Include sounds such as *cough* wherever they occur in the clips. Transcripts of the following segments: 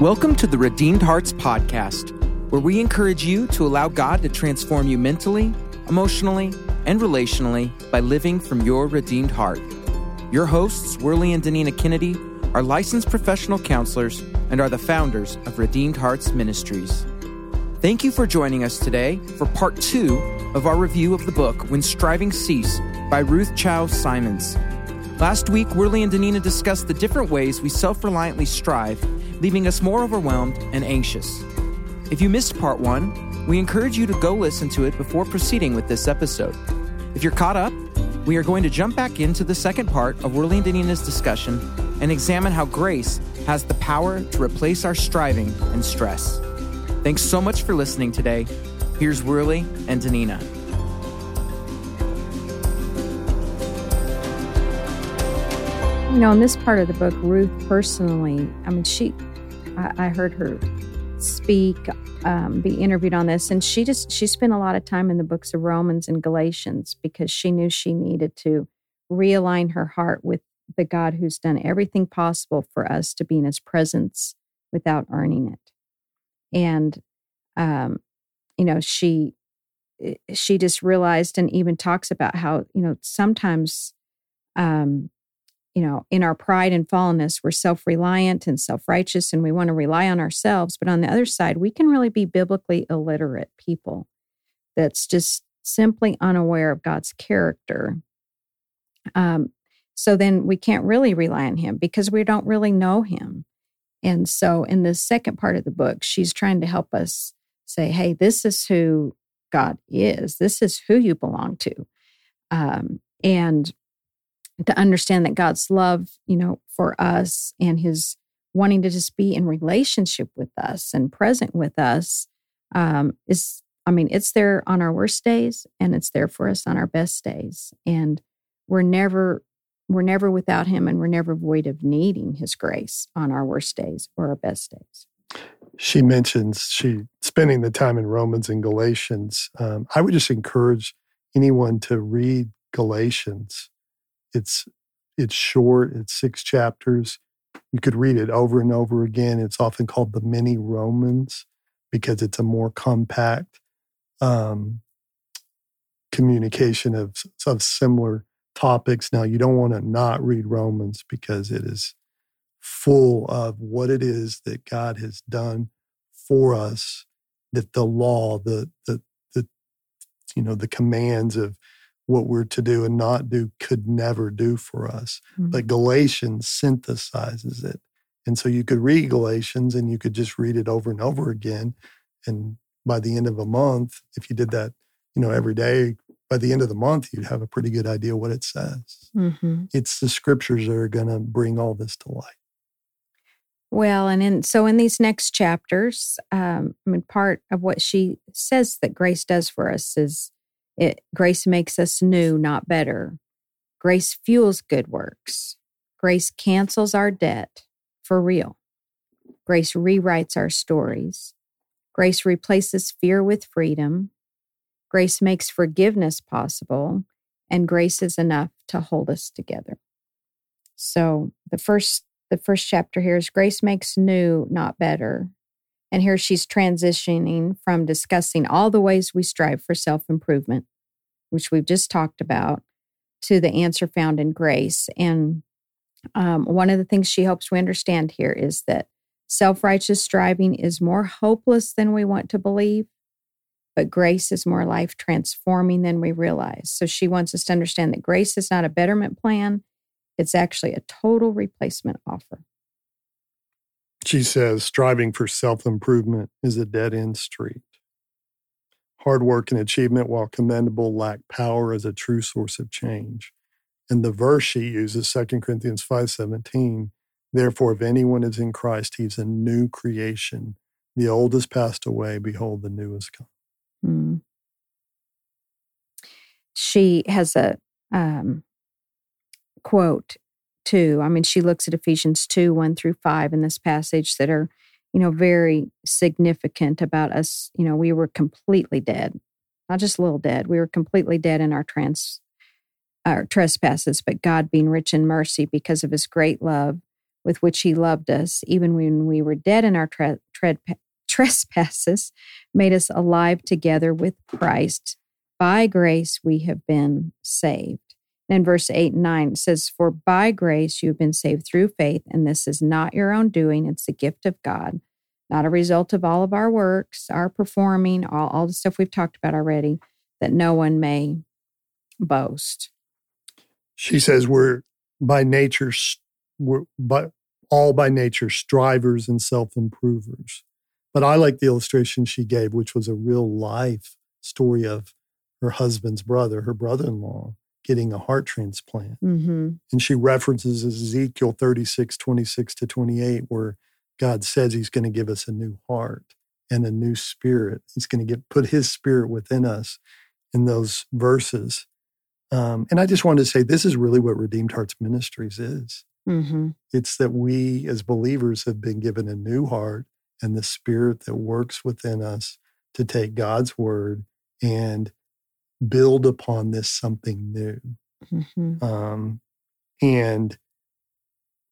Welcome to the Redeemed Hearts Podcast, where we encourage you to allow God to transform you mentally, emotionally, and relationally by living from your redeemed heart. Your hosts, Worley and Danina Kennedy, are licensed professional counselors and are the founders of Redeemed Hearts Ministries. Thank you for joining us today for part two of our review of the book When Striving Cease by Ruth Chou Simons. Last week, Worley and Danina discussed the different ways we self reliantly strive leaving us more overwhelmed and anxious. If you missed part one, we encourage you to go listen to it before proceeding with this episode. If you're caught up, we are going to jump back into the second part of Worley and Danina's discussion and examine how grace has the power to replace our striving and stress. Thanks so much for listening today. Here's Worley and Danina. You know, in this part of the book, Ruth personally, I mean, she I, I heard her speak, um, be interviewed on this, and she just she spent a lot of time in the books of Romans and Galatians because she knew she needed to realign her heart with the God who's done everything possible for us to be in His presence without earning it, and um, you know she eh, she just realized and even talks about how you know sometimes um, you know, in our pride and fallenness, we're self reliant and self righteous and we want to rely on ourselves. But on the other side, we can really be biblically illiterate people that's just simply unaware of God's character. Um, so then we can't really rely on Him because we don't really know Him. And so in the second part of the book, she's trying to help us say, hey, this is who God is, this is who you belong to. Um, and to understand that God's love, you know, for us and his wanting to just be in relationship with us and present with us um, is, I mean, it's there on our worst days and it's there for us on our best days. And we're never, we're never without him and we're never void of needing his grace on our worst days or our best days. She mentions she spending the time in Romans and Galatians. Um, I would just encourage anyone to read Galatians it's it's short. It's six chapters. You could read it over and over again. It's often called the mini Romans because it's a more compact um, communication of of similar topics. Now, you don't want to not read Romans because it is full of what it is that God has done for us. That the law, the the the you know the commands of what we're to do and not do could never do for us. Mm-hmm. But Galatians synthesizes it. And so you could read Galatians and you could just read it over and over again. And by the end of a month, if you did that, you know, every day, by the end of the month, you'd have a pretty good idea what it says. Mm-hmm. It's the scriptures that are going to bring all this to light. Well, and in so in these next chapters, um, I mean, part of what she says that grace does for us is it, grace makes us new, not better. Grace fuels good works. Grace cancels our debt for real. Grace rewrites our stories. Grace replaces fear with freedom. Grace makes forgiveness possible. And grace is enough to hold us together. So the first the first chapter here is grace makes new, not better. And here she's transitioning from discussing all the ways we strive for self improvement, which we've just talked about, to the answer found in grace. And um, one of the things she hopes we understand here is that self righteous striving is more hopeless than we want to believe, but grace is more life transforming than we realize. So she wants us to understand that grace is not a betterment plan, it's actually a total replacement offer. She says striving for self improvement is a dead end street. Hard work and achievement, while commendable, lack power as a true source of change. And the verse she uses, 2 Corinthians 5.17, Therefore, if anyone is in Christ, he's a new creation. The old has passed away. Behold, the new has come. Mm. She has a um, quote too. I mean, she looks at Ephesians 2 1 through 5 in this passage that are, you know, very significant about us. You know, we were completely dead, not just a little dead. We were completely dead in our trans our trespasses, but God being rich in mercy because of his great love with which he loved us, even when we were dead in our tre- *laughs* trespasses, made us alive together with Christ. By grace we have been saved. And verse 8 and 9 says, For by grace you have been saved through faith, and this is not your own doing, it's the gift of God, not a result of all of our works, our performing, all, all the stuff we've talked about already, that no one may boast. She says, We're by nature, we're all by nature strivers and self improvers. But I like the illustration she gave, which was a real life story of her husband's brother, her brother in law, getting a heart transplant. Mm-hmm. And she references Ezekiel 36, 26 to 28, where God says he's going to give us a new heart and a new spirit. He's going to get put his spirit within us in those verses. Um, and I just wanted to say this is really what Redeemed Hearts Ministries is. Mm-hmm. It's that we as believers have been given a new heart and the spirit that works within us to take God's word and build upon this something new. Mm-hmm. Um, and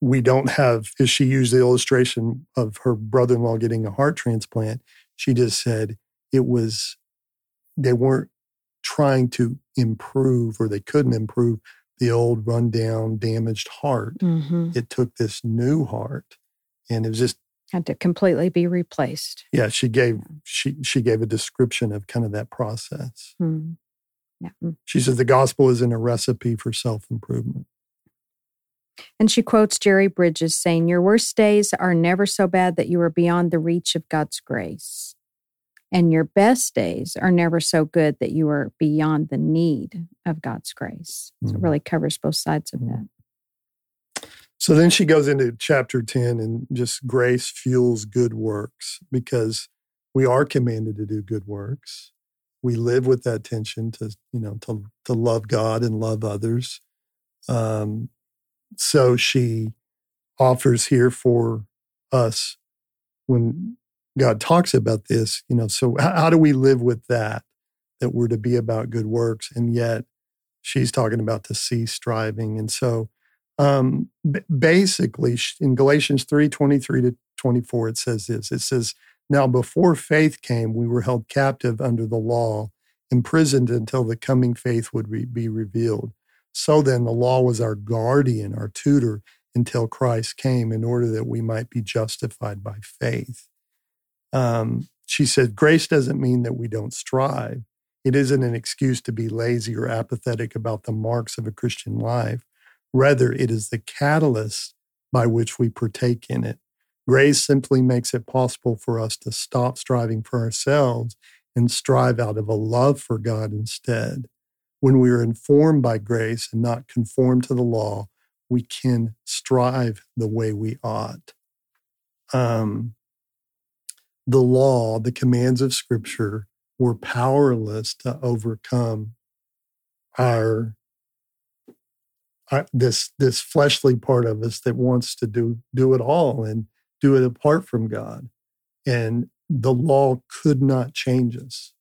we don't have, as she used the illustration of her brother in law getting a heart transplant, she just said it was, they weren't trying to improve or they couldn't improve the old rundown, damaged heart. Mm-hmm. It took this new heart and it was just Had to completely be replaced. yeah she gave she she gave a description of kind of that process Mm. Yeah. She says the gospel isn't a recipe for self-improvement And she quotes Jerry Bridges saying, Your worst days are never so bad that you are beyond the reach of God's grace. And your best days are never so good that you are beyond the need of God's grace. So it Mhm. really covers both sides of that. so then she goes into chapter 10 and just grace fuels good works because we are commanded to do good works we live with that tension to you know to to love god and love others um so she offers here for us when God talks about this, you know, so how, how do we live with that? That we're to be about good works, and yet she's talking about to cease striving. And so, um, basically, in Galatians three twenty three to twenty four, it says this. It says, "Now before faith came, we were held captive under the law, imprisoned until the coming faith would be revealed." So then, the law was our guardian, our tutor, until Christ came, in order that we might be justified by faith um, she said, grace doesn't mean that we don't strive. It isn't an excuse to be lazy or apathetic about the marks of a Christian life. Rather, it is the catalyst by which we partake in it. Grace simply makes it possible for us to stop striving for ourselves and strive out of a love for God instead. When we are informed by grace and not conformed to the law, we can strive the way we ought. Um, the law, the commands of Scripture, were powerless to overcome our, our this this fleshly part of us that wants to do do it all and do it apart from God, and the law could not change us.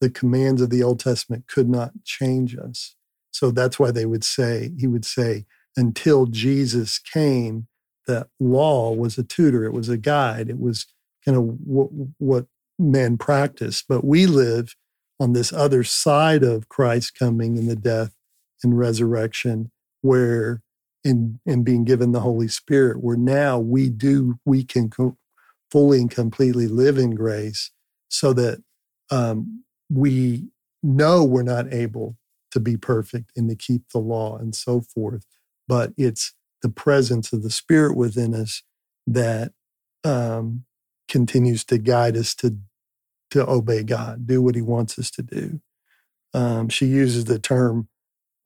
The commands of the Old Testament could not change us. So that's why they would say he would say until Jesus came, that law was a tutor, it was a guide, it was kind of what, what men practice. But we live on this other side of Christ coming in the death and resurrection, where in in being given the Holy Spirit, where now we do we can co- fully and completely live in grace, so that um, we know we're not able to be perfect and to keep the law and so forth. But it's the presence of the Spirit within us that um, continues to guide us to to obey God, do what He wants us to do. Um, she uses the term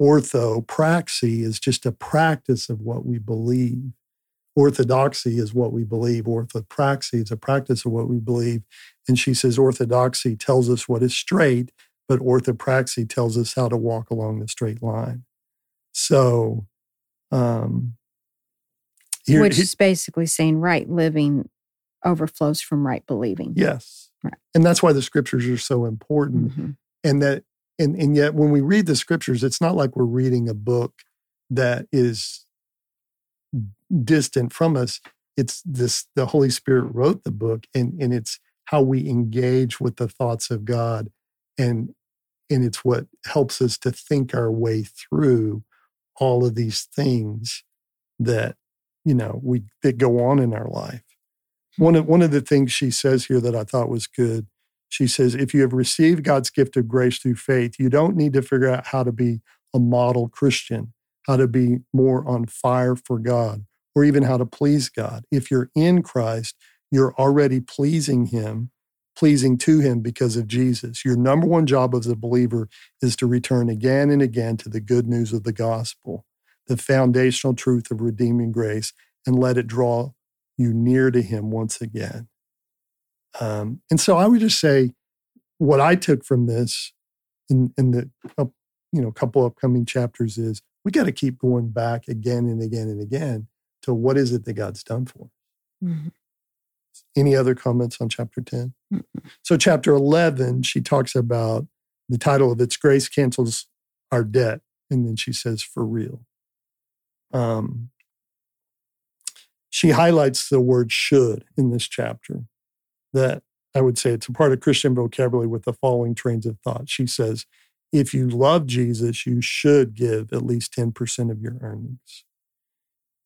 orthopraxy is just a practice of what we believe. Orthodoxy is what we believe. Orthopraxy is a practice of what we believe. And she says orthodoxy tells us what is straight, but orthopraxy tells us how to walk along the straight line. So, um, here, Which is basically saying right living overflows from right believing. yes, Right. and that's why the scriptures are so important. Mhm. and that and and yet when we read the scriptures it's not like we're reading a book that is distant from us. It's this the Holy Spirit wrote the book and, and it's how we engage with the thoughts of God and and it's what helps us to think our way through all of these things that you know we that go on in our life one of one of the things she says here that i thought was good she says if you have received god's gift of grace through faith you don't need to figure out how to be a model christian how to be more on fire for god or even how to please god if you're in christ you're already pleasing him pleasing to him because of Jesus. Your number one job as a believer is to return again and again to the good news of the gospel, the foundational truth of redeeming grace, and let it draw you near to him once again. Um, and so I would just say what I took from this in, in the uh, you know couple upcoming chapters is we got to keep going back again and again and again to what is it that God's done for. Mm-hmm. Any other comments on chapter 10? Mm-hmm. So, chapter 11, she talks about the title of its Grace Cancels Our Debt. And then she says, for real. Um, she highlights the word should in this chapter, that I would say it's a part of Christian vocabulary with the following trains of thought. She says, if you love Jesus, you should give at least 10% of your earnings.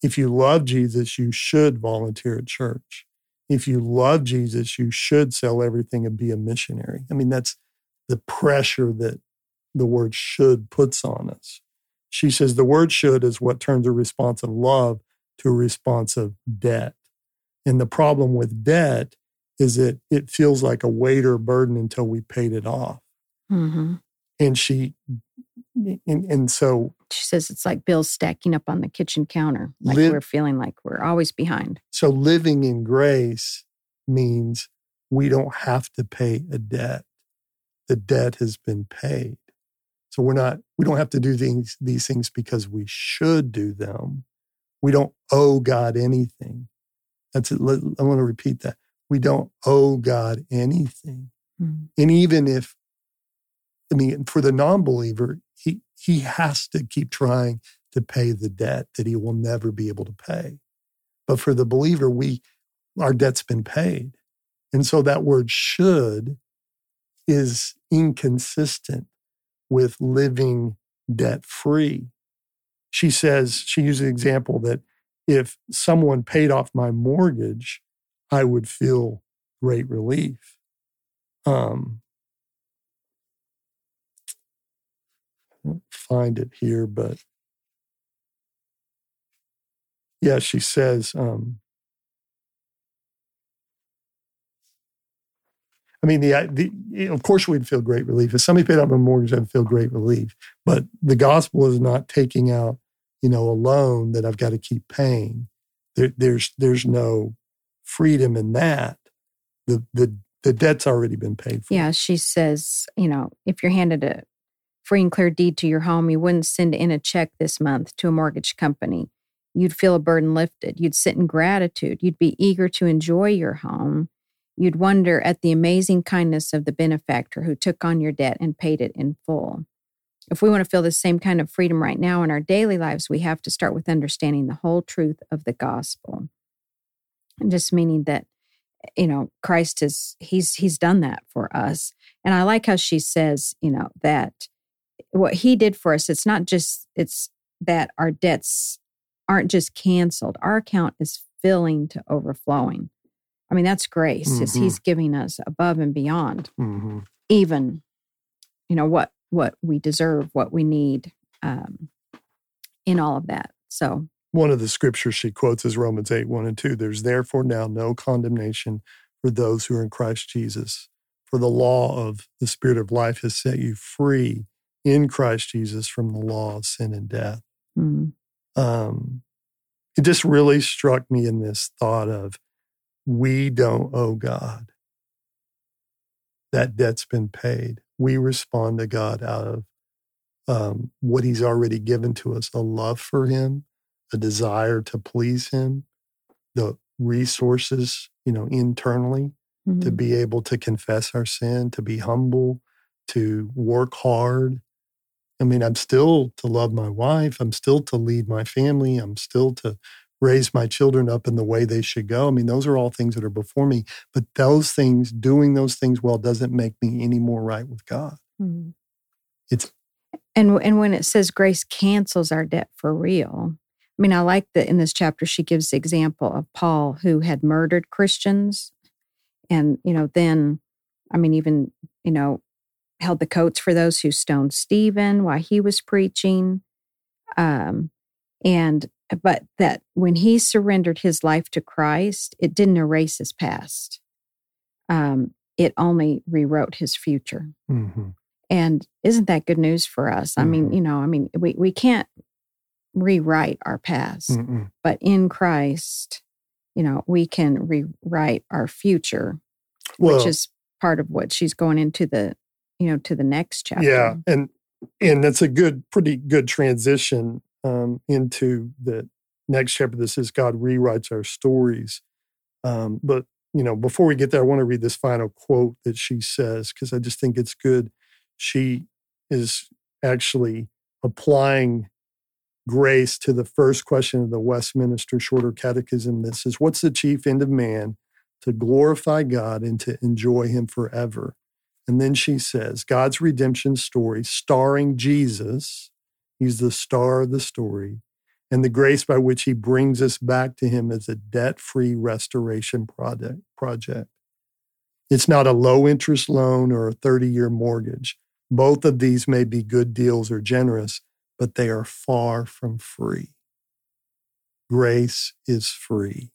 If you love Jesus, you should volunteer at church if you love Jesus, you should sell everything and be a missionary. I mean, that's the pressure that the word should puts on us. She says the word should is what turns a response of love to a response of debt. And the problem with debt is that it feels like a weight or burden until we paid it off. Mm-hmm. And she, and, and, so she says it's like bills stacking up on the kitchen counter, like li- we're feeling like we're always behind. So living in grace means we don't have to pay a debt. The debt has been paid. So we're not, we don't have to do these, these things because we should do them. We don't owe God anything. That's it. I want to repeat that. We don't owe God anything. Mm-hmm. And even if, I mean, for the non believer, he, he has to keep trying to pay the debt that he will never be able to pay. But for the believer, we our debt's been paid. And so that word should is inconsistent with living debt free. She says, she uses an example that if someone paid off my mortgage, I would feel great relief. Um, find it here, but yeah, she says, um, I mean, the, the of course we'd feel great relief. If somebody paid off a mortgage, I'd feel great relief. But the gospel is not taking out, you know, a loan that I've got to keep paying. There, there's there's no freedom in that. The the the debt's already been paid for. Yeah, she says, you know, if you're handed a free and clear deed to your home, you wouldn't send in a check this month to a mortgage company. You'd feel a burden lifted. You'd sit in gratitude. You'd be eager to enjoy your home You'd wonder at the amazing kindness of the benefactor who took on your debt and paid it in full. If we want to feel the same kind of freedom right now in our daily lives, we have to start with understanding the whole truth of the gospel. And just meaning that, you know, Christ is, he's, he's done that for us. And I like how she says, you know, that what he did for us, it's not just, it's that our debts aren't just canceled. Our account is filling to overflowing. I mean, that's grace. Mm-hmm. Is he's giving us above and beyond, mm-hmm. even, you know, what what we deserve, what we need, um, in all of that. So one of the scriptures she quotes is Romans 8, 1 and 2. There's therefore now no condemnation for those who are in Christ Jesus. For the law of the Spirit of life has set you free in Christ Jesus from the law of sin and death. Mm. Um, it just really struck me in this thought of we don't owe God. That debt's been paid. We respond to God out of um, what He's already given to us a love for Him, a desire to please Him, the resources, you know, internally mm-hmm. to be able to confess our sin, to be humble, to work hard. I mean, I'm still to love my wife. I'm still to lead my family. I'm still to raise my children up in the way they should go. I mean, those are all things that are before me. But those things, doing those things well, doesn't make me any more right with God. Mm-hmm. It's and and when it says grace cancels our debt for real. I mean, I like that in this chapter she gives the example of Paul who had murdered Christians, and you know, then, I mean, even you know, held the coats for those who stoned Stephen while he was preaching. Um, and but that when he surrendered his life to Christ, it didn't erase his past. Um, it only rewrote his future. Mm-hmm. And isn't that good news for us? Mm-hmm. I mean, mm-hmm. you know, I mean, we, we can't rewrite our past, Mm-mm. but in Christ, you know, we can rewrite our future, well, which is part of what she's going into the, you know, to the next chapter. Yeah. And, and that's a good, pretty good transition um, into the next chapter that says God rewrites our stories. Um, but you know, before we get there, I want to read this final quote that she says because I just think it's good. She is actually applying grace to the first question of the Westminster Shorter Catechism that says, What's the chief end of man? To glorify God and to enjoy Him forever. And then she says, God's redemption story, starring Jesus, He's the star of the story. And the grace by which he brings us back to him as a debt free restoration project, project. It's not a low interest loan or a 30 year mortgage. Both of these may be good deals or generous, but they are far from free. Grace is free.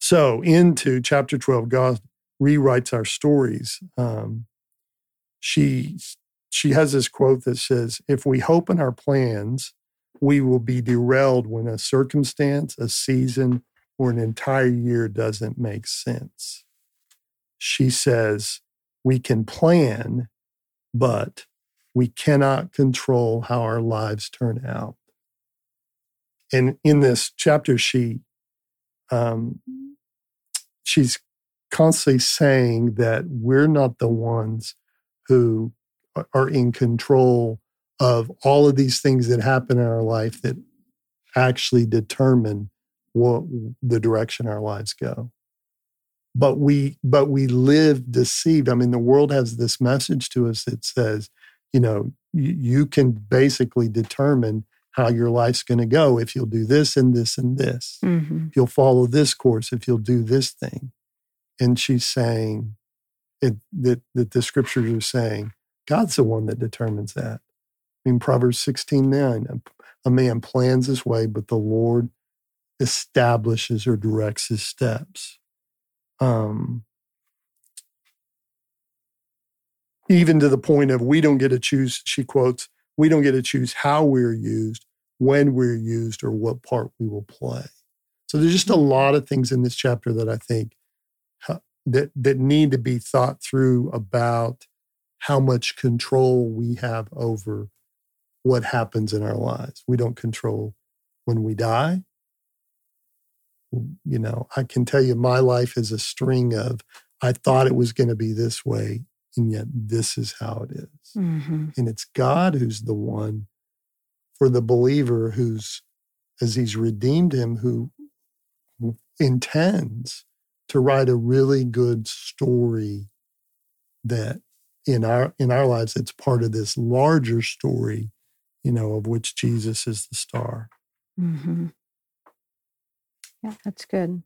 So, into chapter 12, God rewrites our stories. Um, she she has this quote that says, If we hope in our plans, we will be derailed when a circumstance, a season, or an entire year doesn't make sense. She says, We can plan, but we cannot control how our lives turn out. And in this chapter, she um, she's constantly saying that we're not the ones who are in control of all of these things that happen in our life that actually determine what the direction our lives go but we but we live deceived i mean the world has this message to us that says you know you, you can basically determine how your life's going to go if you'll do this and this and this mm-hmm. if you'll follow this course if you'll do this thing and she's saying it, that that the scriptures are saying God's the one that determines that. I mean, Proverbs 16 9, a, a man plans his way, but the Lord establishes or directs his steps. Um, even to the point of we don't get to choose, she quotes, we don't get to choose how we're used, when we're used, or what part we will play. So there's just a mm-hmm. lot of things in this chapter that I think that that need to be thought through about how much control we have over what happens in our lives. We don't control when we die. You know, I can tell you my life is a string of, I thought it was going to be this way, and yet this is how it is. Mm-hmm. And it's God who's the one for the believer who's, as he's redeemed him, who intends to write a really good story that in our in our lives it's part of this larger story you know of which jesus is the star mm-hmm. yeah that's good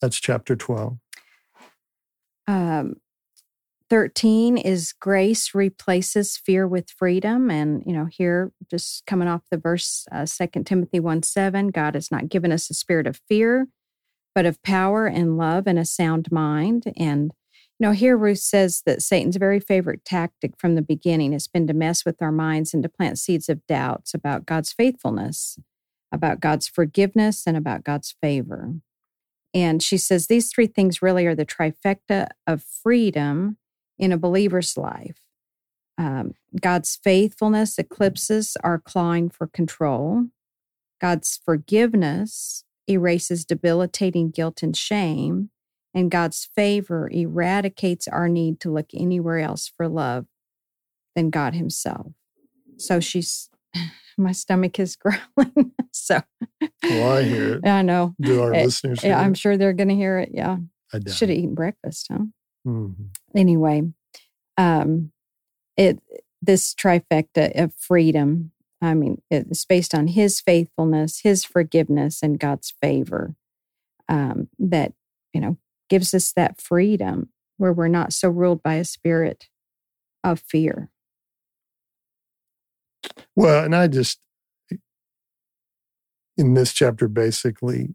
that's chapter 12 um 13 is grace replaces fear with freedom and you know here just coming off the verse uh, 2 timothy 1 7 god has not given us a spirit of fear but of power and love and a sound mind and you know, here Ruth says that Satan's very favorite tactic from the beginning has been to mess with our minds and to plant seeds of doubts about God's faithfulness, about God's forgiveness, and about God's favor. And she says these three things really are the trifecta of freedom in a believer's life. Um, God's faithfulness eclipses our clawing for control. God's forgiveness erases debilitating guilt and shame and God's favor eradicates our need to look anywhere else for love than God Himself. So she's *sighs* my stomach is *laughs* growling. so, well, I hear it. I know. Do our Eh, listeners? Yeah, I'm sure they're going to hear it. Yeah. I doubt Should have eaten breakfast, huh? Mhm. Anyway, um, it this trifecta of freedom. I mean, it's based on His faithfulness, His forgiveness, and God's favor. Um, that you know gives us that freedom where we're not so ruled by a spirit of fear. Well, and I just in this chapter basically,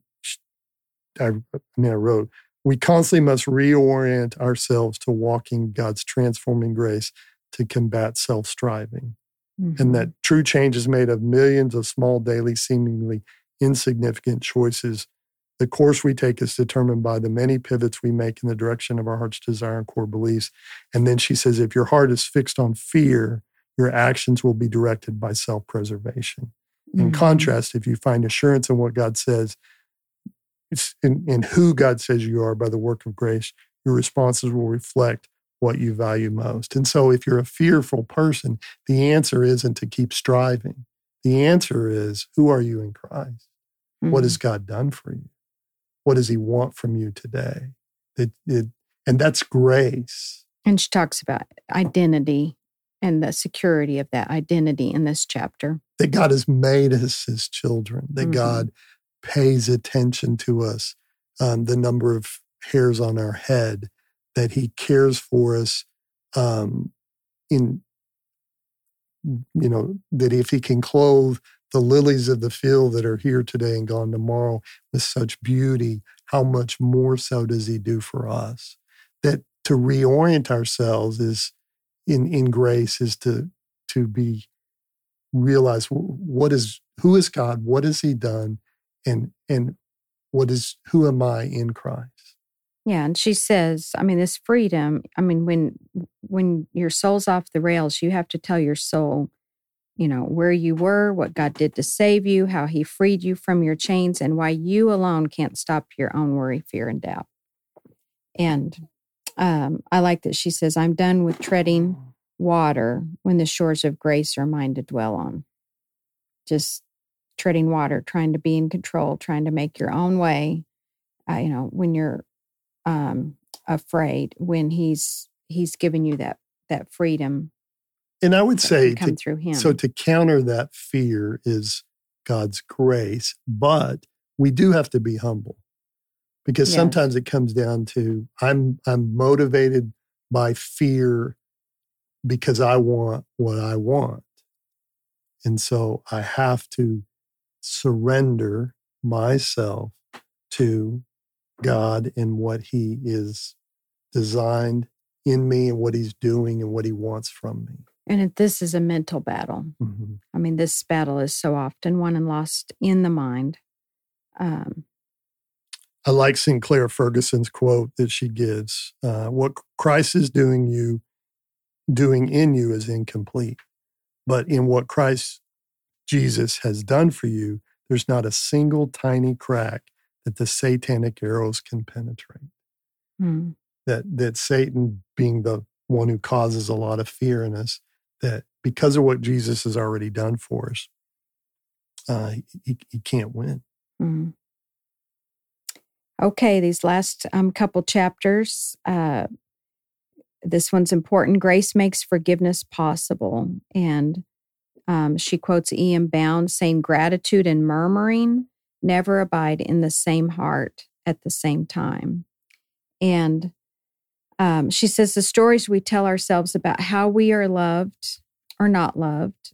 I, I mean, I wrote we constantly must reorient ourselves to walking God's transforming grace to combat self striving. Mhm. and that true change is made of millions of small, daily, seemingly insignificant choices. The course we take is determined by the many pivots we make in the direction of our heart's desire and core beliefs. And then she says, if your heart is fixed on fear, your actions will be directed by self preservation. In Mhm. contrast, if you find assurance in what God says, it's in, in who God says you are by the work of grace, your responses will reflect what you value most. And so, if you're a fearful person, the answer isn't to keep striving. The answer is, who are you in Christ? What Mhm. has God done for you? What does He want from you today? It, it, and that's grace. And she talks about identity and the security of that identity in this chapter. That God has made us His children, that Mhm. God pays attention to us, um, the number of hairs on our head, that He cares for us um, in, you know, that if He can clothe the lilies of the field that are here today and gone tomorrow with such beauty, how much more so does He do for us? That to reorient ourselves is in in grace is to to be realize what is who is God, what has He done, and and what is who am I in Christ? Yeah, and she says, I mean, this freedom, I mean, when when your soul's off the rails, you have to tell your soul, you know, where you were, what God did to save you, how he freed you from your chains, and why you alone can't stop your own worry, fear, and doubt. And um, I like that she says, I'm done with treading water when the shores of grace are mine to dwell on. Just treading water, trying to be in control, trying to make your own way. Uh, you know, when you're um, afraid, when he's he's giving you that that freedom And I would say come to, through him. so to counter that fear is God's grace, but we do have to be humble because Yes. sometimes it comes down to I'm I'm motivated by fear because I want what I want. And so I have to surrender myself to God and what He is designed in me and what He's doing and what He wants from me. and this is a mental battle. Mhm. I mean, this battle is so often won and lost in the mind. Um, I like Sinclair Ferguson's quote that she gives: uh, "What Christ is doing you, doing in you, is incomplete, but in what Christ Jesus has done for you, there's not a single tiny crack that the satanic arrows can penetrate. hmm. That that Satan, being the one who causes a lot of fear in us, that because of what Jesus has already done for us, uh, he, he can't win." Mhm. Okay, these last um, couple chapters. Uh, this one's important. Grace makes forgiveness possible. And um, she quotes E.M. Bounds saying, Gratitude and murmuring never abide in the same heart at the same time. And um, she says, The stories we tell ourselves about how we are loved or not loved,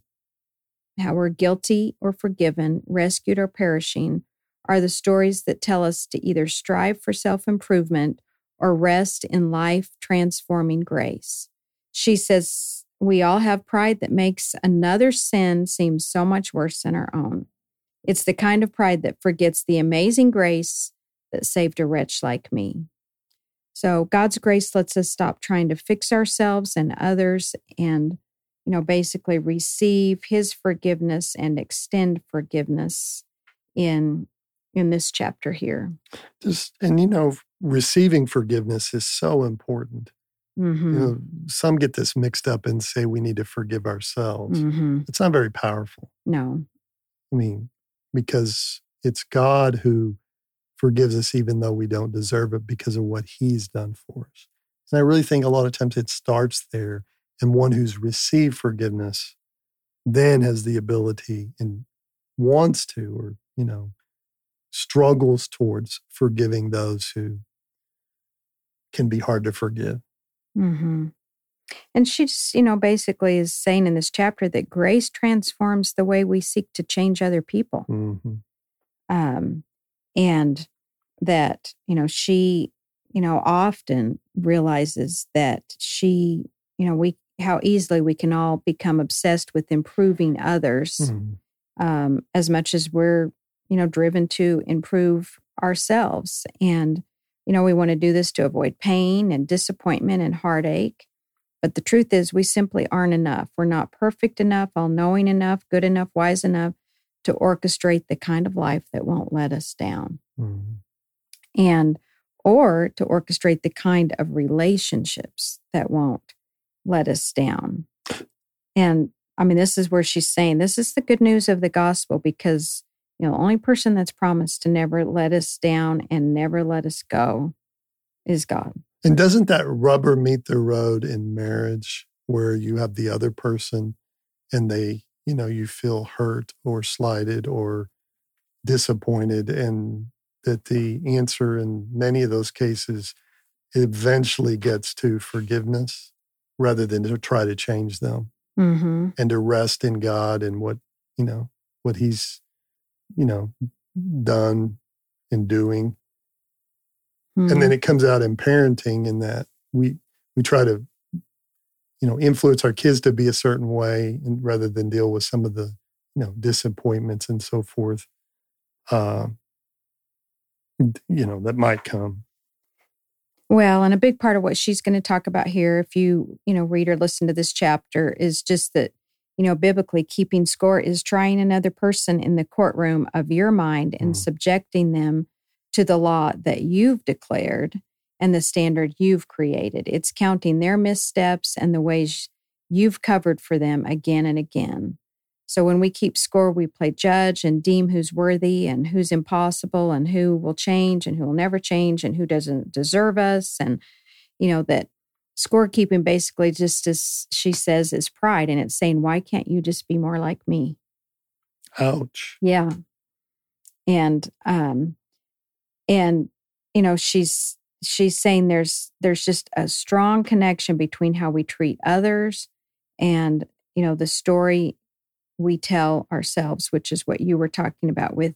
how we're guilty or forgiven, rescued or perishing, are the stories that tell us to either strive for self improvement or rest in life transforming grace. She says, We all have pride that makes another sin seem so much worse than our own. It's the kind of pride that forgets the amazing grace that saved a wretch like me. So God's grace lets us stop trying to fix ourselves and others and you know basically receive his forgiveness and extend forgiveness in in this chapter here. just and you know receiving forgiveness is so important Mm-hmm. You know, some get this mixed up and say we need to forgive ourselves. hmm It's not very powerful. No. I mean, because it's God who forgives us even though we don't deserve it because of what he's done for us. And I really think a lot of times it starts there. And one who's received forgiveness then has the ability and wants to, or, you know, struggles towards forgiving those who can be hard to forgive. Hmm And she's, you know, basically is saying in this chapter that grace transforms the way we seek to change other people. Mm-hmm. Um, and that, you know, she, you know, often realizes that she, you know, we, how easily we can all become obsessed with improving others Mm-hmm. um, as much as we're, you know, driven to improve ourselves. And, you know, we want to do this to avoid pain and disappointment and heartache. But the truth is, we simply aren't enough. We're not perfect enough, all knowing enough, good enough, wise enough to orchestrate the kind of life that won't let us down. Mm-hmm. And, or to orchestrate the kind of relationships that won't let us down. And I mean, this is where she's saying this is the good news of the gospel because, you know, the only person that's promised to never let us down and never let us go is God. And doesn't that rubber meet the road in marriage where you have the other person and they, you know, you feel hurt or slighted or disappointed and that the answer in many of those cases eventually gets to forgiveness rather than to try to change them Mm-hmm. and to rest in God and what, you know, what he's, you know, done and doing and Mm-hmm. then it comes out in parenting in that we we try to you know influence our kids to be a certain way and rather than deal with some of the you know disappointments and so forth uh you know that might come Well, and a big part of what she's going to talk about here, if you, you know, read or listen to this chapter, is just that, you know, biblically keeping score is trying another person in the courtroom of your mind and Mm. subjecting them to the law that you've declared and the standard you've created. It's counting their missteps and the ways you've covered for them again and again. So when we keep score, we play judge and deem who's worthy and who's impossible and who will change and who will never change and who doesn't deserve us. And, you know, that scorekeeping basically just as she says is pride. And it's saying, why can't you just be more like me? ouch Yeah. And um and you know she's she's saying there's there's just a strong connection between how we treat others and you know the story we tell ourselves which is what you were talking about with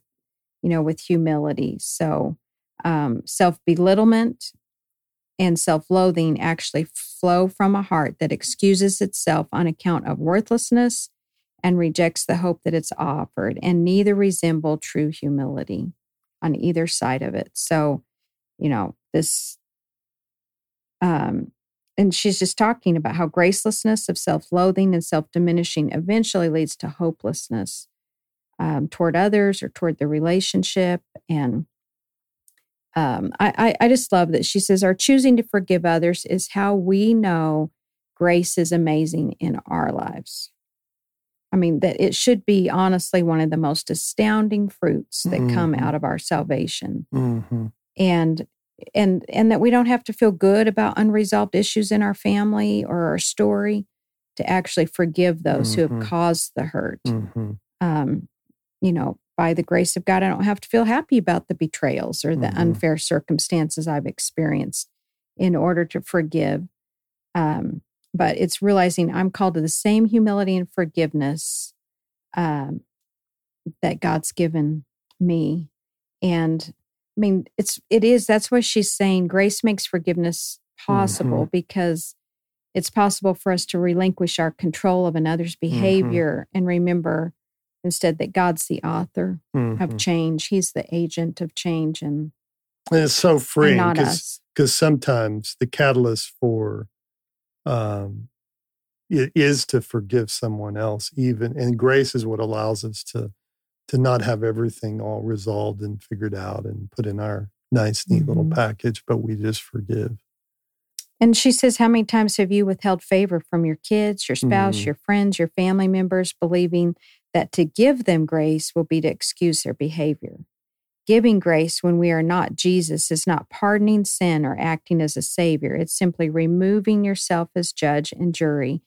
you know with humility so um self-belittlement and self-loathing actually flow from a heart that excuses itself on account of worthlessness and rejects the hope that it's offered, and neither resemble true humility on either side of it. So, you know, this, um, and she's just talking about how gracelessness of self loathing and self diminishing eventually leads to hopelessness um, toward others or toward the relationship. And um, I, I, I just love that she says, Our choosing to forgive others is how we know grace is amazing in our lives. I mean, that it should be honestly one of the most astounding fruits that come Mhm. out of our salvation. hmm And and and that we don't have to feel good about unresolved issues in our family or our story to actually forgive those who Mhm. have caused the hurt. hmm Um, you know, by the grace of God, I don't have to feel happy about the betrayals or the Mhm. unfair circumstances I've experienced in order to forgive. Um, but it's realizing I'm called to the same humility and forgiveness um, that God's given me. And I mean, it's it is that's what she's saying. Grace makes forgiveness possible because it's possible for us to relinquish our control of another's behavior and remember instead that God's the author hmm of change. He's the agent of change and, and it's so freeing because sometimes the catalyst for um it is to forgive someone else even and grace is what allows us to to not have everything all resolved and figured out and put in our nice neat little Mhm. package but we just forgive And she says, How many times have you withheld favor from your kids, your spouse, Mhm. your friends, your family members, believing that to give them grace will be to excuse their behavior? Giving grace when we are not Jesus is not pardoning sin or acting as a savior. It's simply removing yourself as judge and jury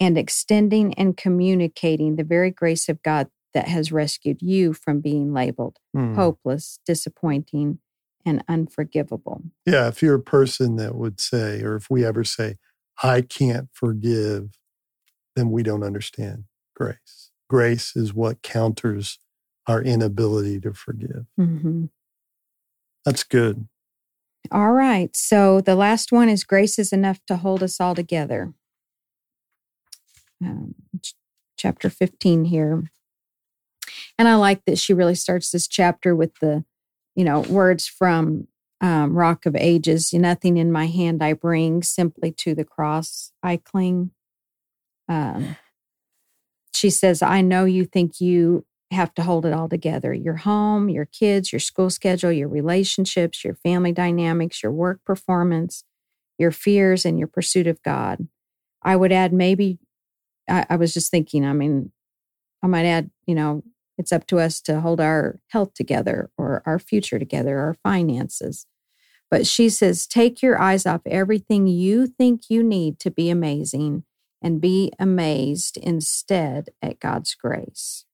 and extending and communicating the very grace of God that has rescued you from being labeled Hmm. hopeless, disappointing, and unforgivable. Yeah, if you're a person that would say, or if we ever say, I can't forgive, then we don't understand grace. Grace is what counters our inability to forgive. Mhm. That's good. All right. So the last one is grace is enough to hold us all together. Um, ch- chapter 15 here. And I like that she really starts this chapter with the, you know, words from um, Rock of Ages Nothing in my hand I bring, simply to the cross I cling. Um, she says, I know you think you have to hold it all together your home, your kids, your school schedule, your relationships, your family dynamics, your work performance, your fears, and your pursuit of God. I would add maybe, I, I was just thinking, I mean, I might add, you know, it's up to us to hold our health together or our future together, our finances. But she says, take your eyes off everything you think you need to be amazing and be amazed instead at God's grace.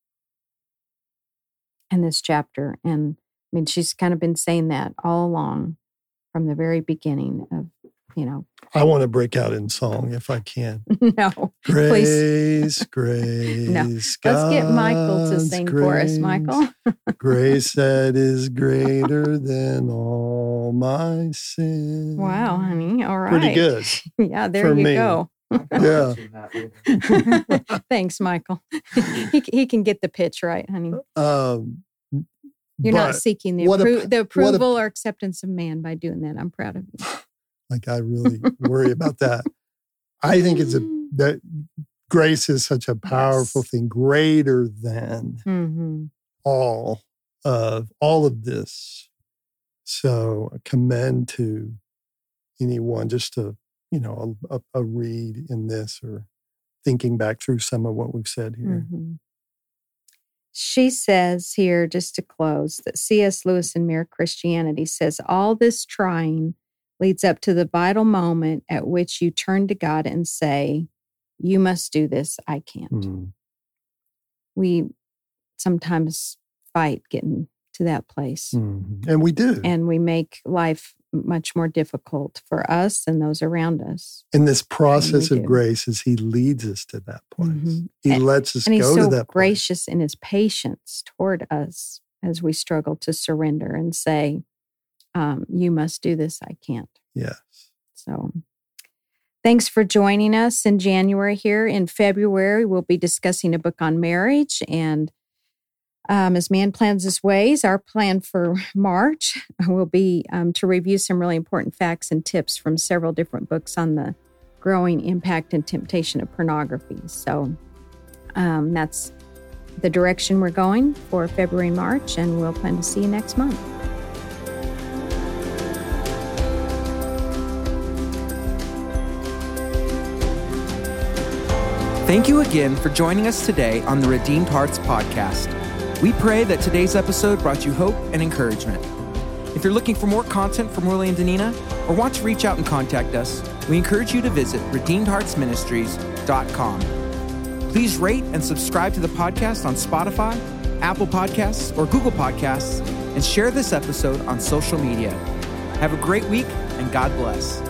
In this chapter. And I mean, she's kind of been saying that all along from the very beginning of, you know, I want to break out in song if I can. *laughs* *laughs* no, Grace, grace. No, Let's get Michael to God's sing for us. Michael. grace *laughs* that is greater than all my sin. wow, honey. All right. Pretty good. yeah, there for you me. go. Yeah. Thanks, Michael. he, he can get the pitch right, honey. Um, You're not seeking the, what a- the what a- approval or acceptance of man by doing that. I'm proud of you. Like I really worry about that. I think it's a *laughs* that grace is such a powerful Yes. thing, greater than hmm all of all of this. So I commend to anyone just to, you know, a, a, a read in this or thinking back through some of what we've said here. Mhm. She says here, just to close, that C.S. Lewis in Mere Christianity says all this trying leads up to the vital moment at which you turn to God and say, You must do this, I can't. Mm. We sometimes fight getting to that place. Mhm. And we do. And we make life much more difficult for us and those around us. in this process of do. grace as he leads us to that place. Mhm. He And- lets us And he's go so to that place. gracious in his patience toward us as we struggle to surrender and say, um, You must do this, I can't. Yes. So thanks for joining us in January here. In February, we'll be discussing a book on marriage. And um, as man plans his ways, our plan for *laughs* March will be um, to review some really important facts and tips from several different books on the growing impact and temptation of pornography. So um, that's the direction we're going for February and March, and we'll plan to see you next month. Thank you again for joining us today on the Redeemed Hearts podcast. We pray that today's episode brought you hope and encouragement. If you're looking for more content from Willie and Danina or want to reach out and contact us, we encourage you to visit redeemedheartsministries.com. Please rate and subscribe to the podcast on Spotify, Apple Podcasts, or Google Podcasts, and share this episode on social media. Have a great week and God bless.